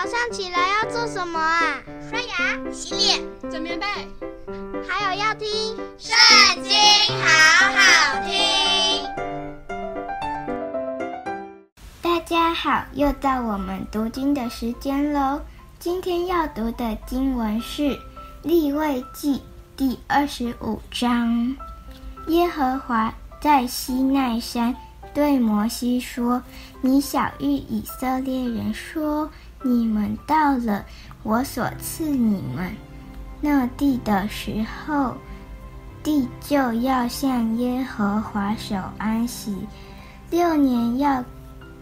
早上起来要做什么啊？刷牙、洗脸、整棉被，还有要听《圣经》，好好听。大家好，又到我们读经的时间喽。今天要读的经文是《利未记》第二十五章。耶和华在西奈山对摩西说：“你晓諭以色列人说。”你们到了我所赐你们那地的时候，地就要向耶和华守安息。六年要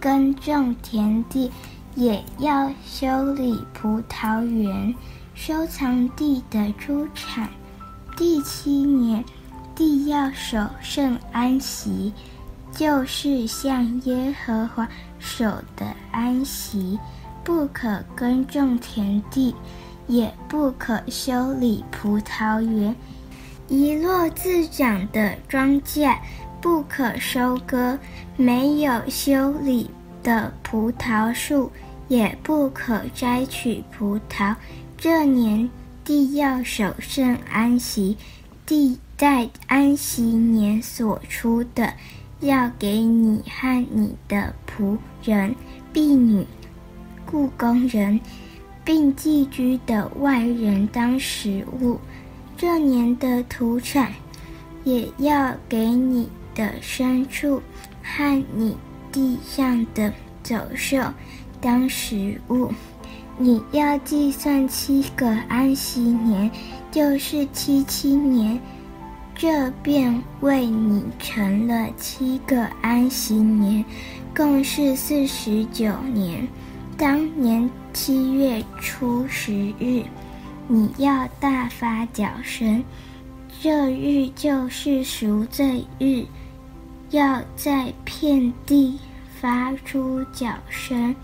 耕种田地，也要修理葡萄园，收藏地的出产。第七年，地要守圣安息，就是向耶和华守的安息。不可耕种田地，也不可修理葡萄园。一落自长的庄稼不可收割，没有修理的葡萄树也不可摘取葡萄。这年地要守圣安息，地在安息年所出的，要给你和你的仆人、婢女。雇工人，并寄居的外人当食物。这年的土产，也要给你的牲畜和你地上的走兽当食物。你要计算七个安息年，就是七七年，这便为你成了七个安息年，共是四十九年。当年七月初十日，你要大发脚声，这日就是赎罪日，要在遍地发出脚声。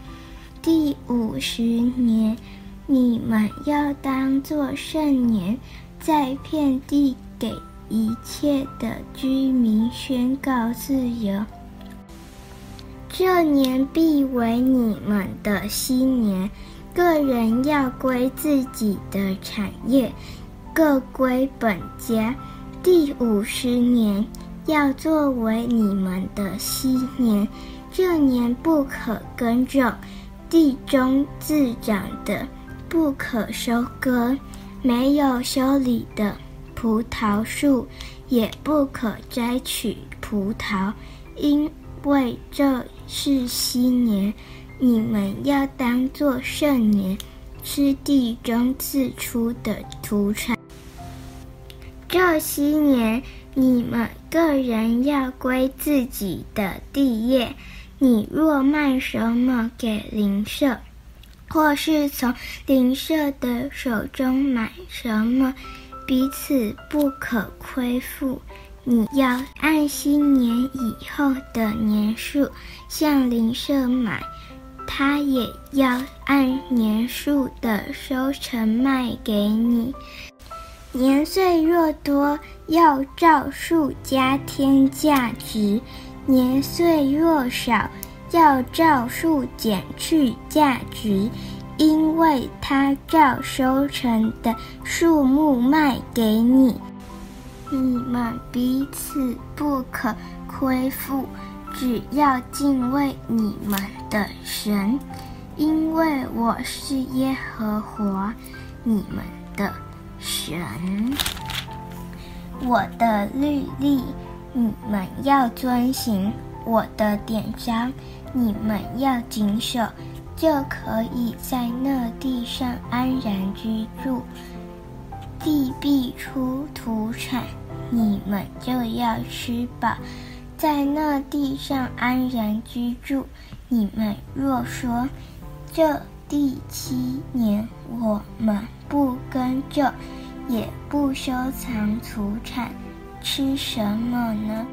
第五十年，你们要当作圣年，在遍地给一切的居民宣告自由。这年必为你们的新年，个人要归自己的产业，各归本家。第五十年要作为你们的新年，这年不可耕种，地中自长的不可收割，没有修理的葡萄树也不可摘取葡萄，因为这。是新年，你们要当作圣年，是地中自出的土产。这禧年，你们个人要归自己的地业。你若卖什么给邻舍，或是从邻舍的手中买什么，彼此不可亏负。你要按新年以后的年数向邻舍买，他也要按年数的收成卖给你。年岁若多，要照数加添价值；年岁若少，要照数减去价值，因为他照收成的数目卖给你。你们彼此不可亏负，只要敬畏你们的神，因为我是耶和华你们的神。我的律例你们要遵行，我的典章你们要谨守，就可以在那地上安然居住，地必出土产。你们就要吃饱，在那地上安然居住。你们若说，这第七年我们不耕种，也不收藏土产，吃什么呢？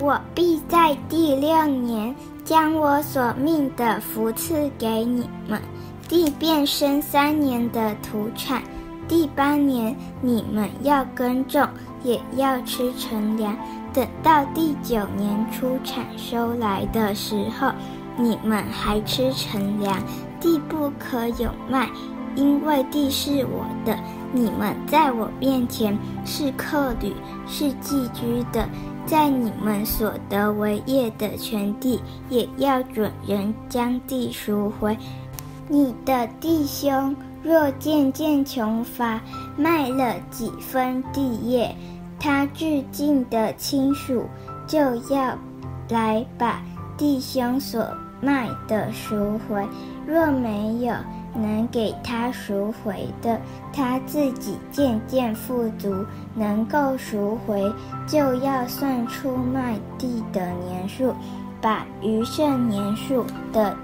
我必在第六年将我所命的福赐给你们，地变生三年的土产。第八年你们要耕种。也要吃陈粮，等到第九年出产收来的时候，你们还吃陈粮。地不可有卖，因为地是我的。你们在我面前是客旅，是寄居的。在你们所得为业的全地，也要准人将地赎回。你的弟兄若渐渐穷乏，卖了几分地业，他至近的亲属就要来把弟兄所卖的赎回。若没有，能给他赎回的，他自己渐渐富足，能够赎回，就要算出卖地的年数，把余剩年数的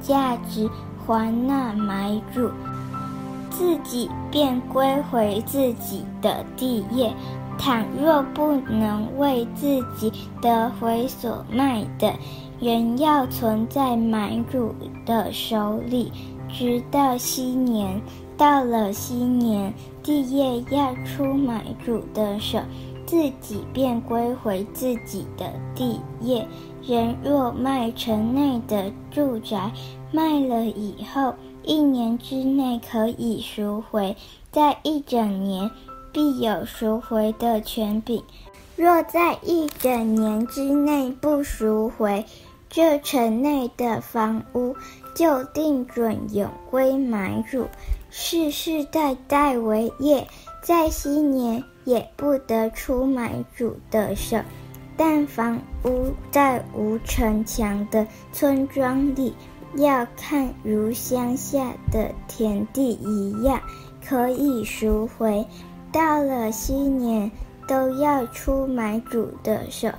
价值还那买主，自己便归回自己的地业。倘若不能为自己得回所卖的，仍要存在买主的手里。直到新年，到了新年，地业要出买主的手，自己便归回自己的地业。人若卖城内的住宅，卖了以后，一年之内可以赎回，在一整年必有赎回的权柄。若在一整年之内不赎回，这城内的房屋。就定准永归买主，世世代代为业，在新年也不得出买主的手。但房屋在无城墙的村庄里，要看如乡下的田地一样，可以赎回。到了新年，都要出买主的手。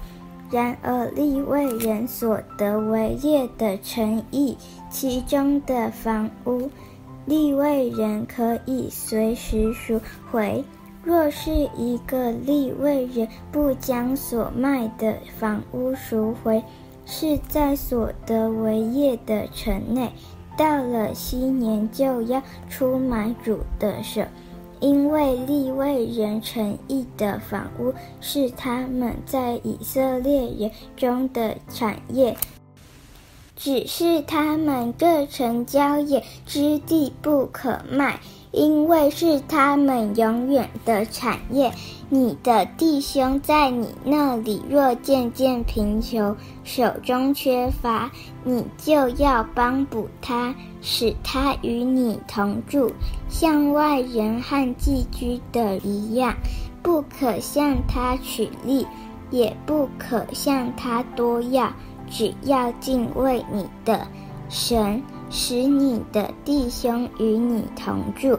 然而利未人所得为业的城邑，其中的房屋，利未人可以随时赎回。若是一个利未人不将所卖的房屋赎回，是在所得为业的城内，到了新年就要出买主的手。因为利未人诚意的房屋是他们在以色列人中的产业，只是他们各城郊野之地不可卖，因为是他们永远的产业。你的弟兄在你那里若渐渐贫穷，手中缺乏，你就要帮补他，使他与你同住，像外人和寄居的一样，不可向他取利，也不可向他多要，只要敬畏你的神，使你的弟兄与你同住。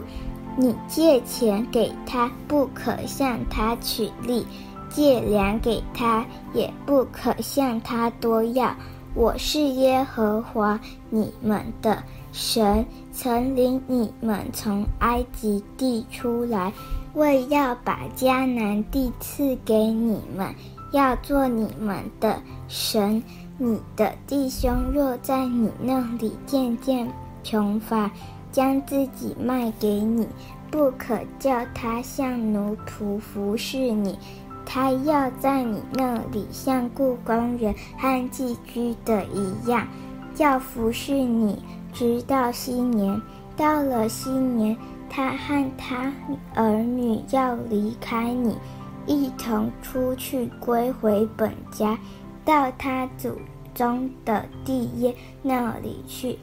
你借钱给他，不可向他取利；借粮给他，也不可向他多要。我是耶和华你们的神，曾领你们从埃及地出来，为要把迦南地赐给你们，要做你们的神。你的弟兄若在你那里渐渐穷乏，将自己卖给你，不可叫他像奴仆服侍你，他要在你那里像雇工人和寄居的一样，要服侍你，直到新年。到了新年，他和他儿女要离开你，一同出去归回本家，到他祖宗的地业那里去。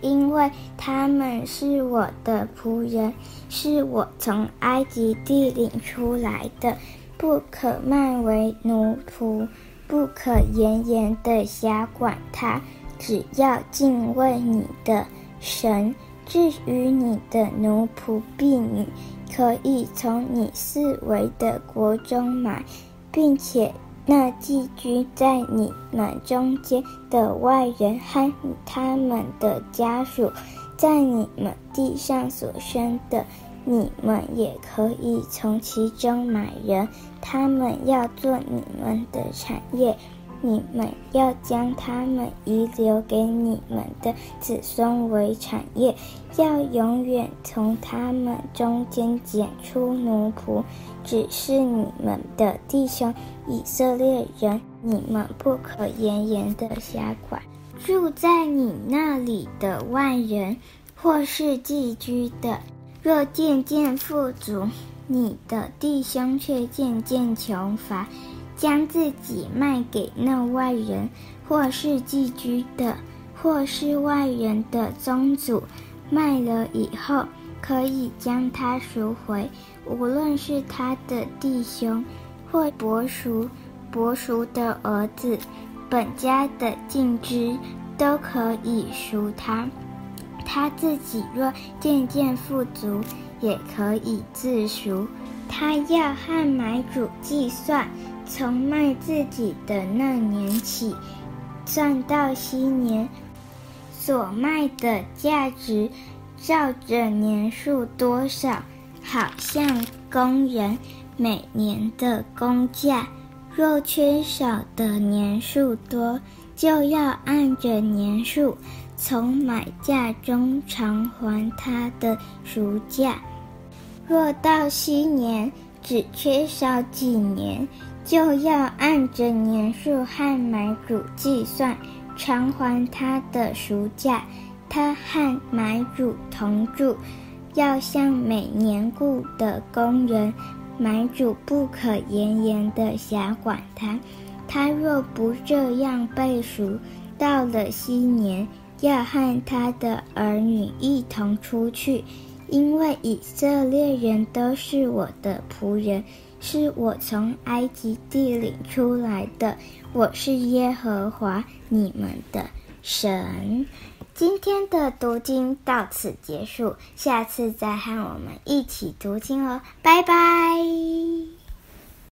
因为他们是我的仆人，是我从埃及地领出来的，不可卖为奴仆，不可严严的辖管他，只要敬畏你的神。至于你的奴仆婢女，可以从你四围的国中买，并且。那寄居在你们中间的外人和他们的家属，在你们地上所生的，你们也可以从其中买人，他们要做你们的产业。你们要将他们遗留给你们的子孙为产业，要永远从他们中间拣出奴仆，只是你们的弟兄以色列人，你们不可严严的辖管。住在你那里的外人，或是寄居的，若渐渐富足，你的弟兄却渐渐穷乏，将自己卖给那外人，或是寄居的，或是外人的宗主，卖了以后，可以将他赎回，无论是他的弟兄，或伯叔、伯叔的儿子，本家的近支，都可以赎他。他自己若渐渐富足，也可以自赎。他要和买主计算，从卖自己的那年起，算到新年，所卖的价值，照着年数多少，好像工人每年的工价。若缺少的年数多，就要按着年数，从买价中偿还他的赎价。若到新年只缺少几年，就要按着年数和买主计算，偿还他的赎价。他和买主同住，要像每年雇的工人，买主不可严严的辖管他。他若不这样被赎，到了新年，要和他的儿女一同出去。因为以色列人都是我的仆人，是我从埃及地领出来的。我是耶和华你们的神。今天的读经到此结束，下次再和我们一起读经哦，拜拜。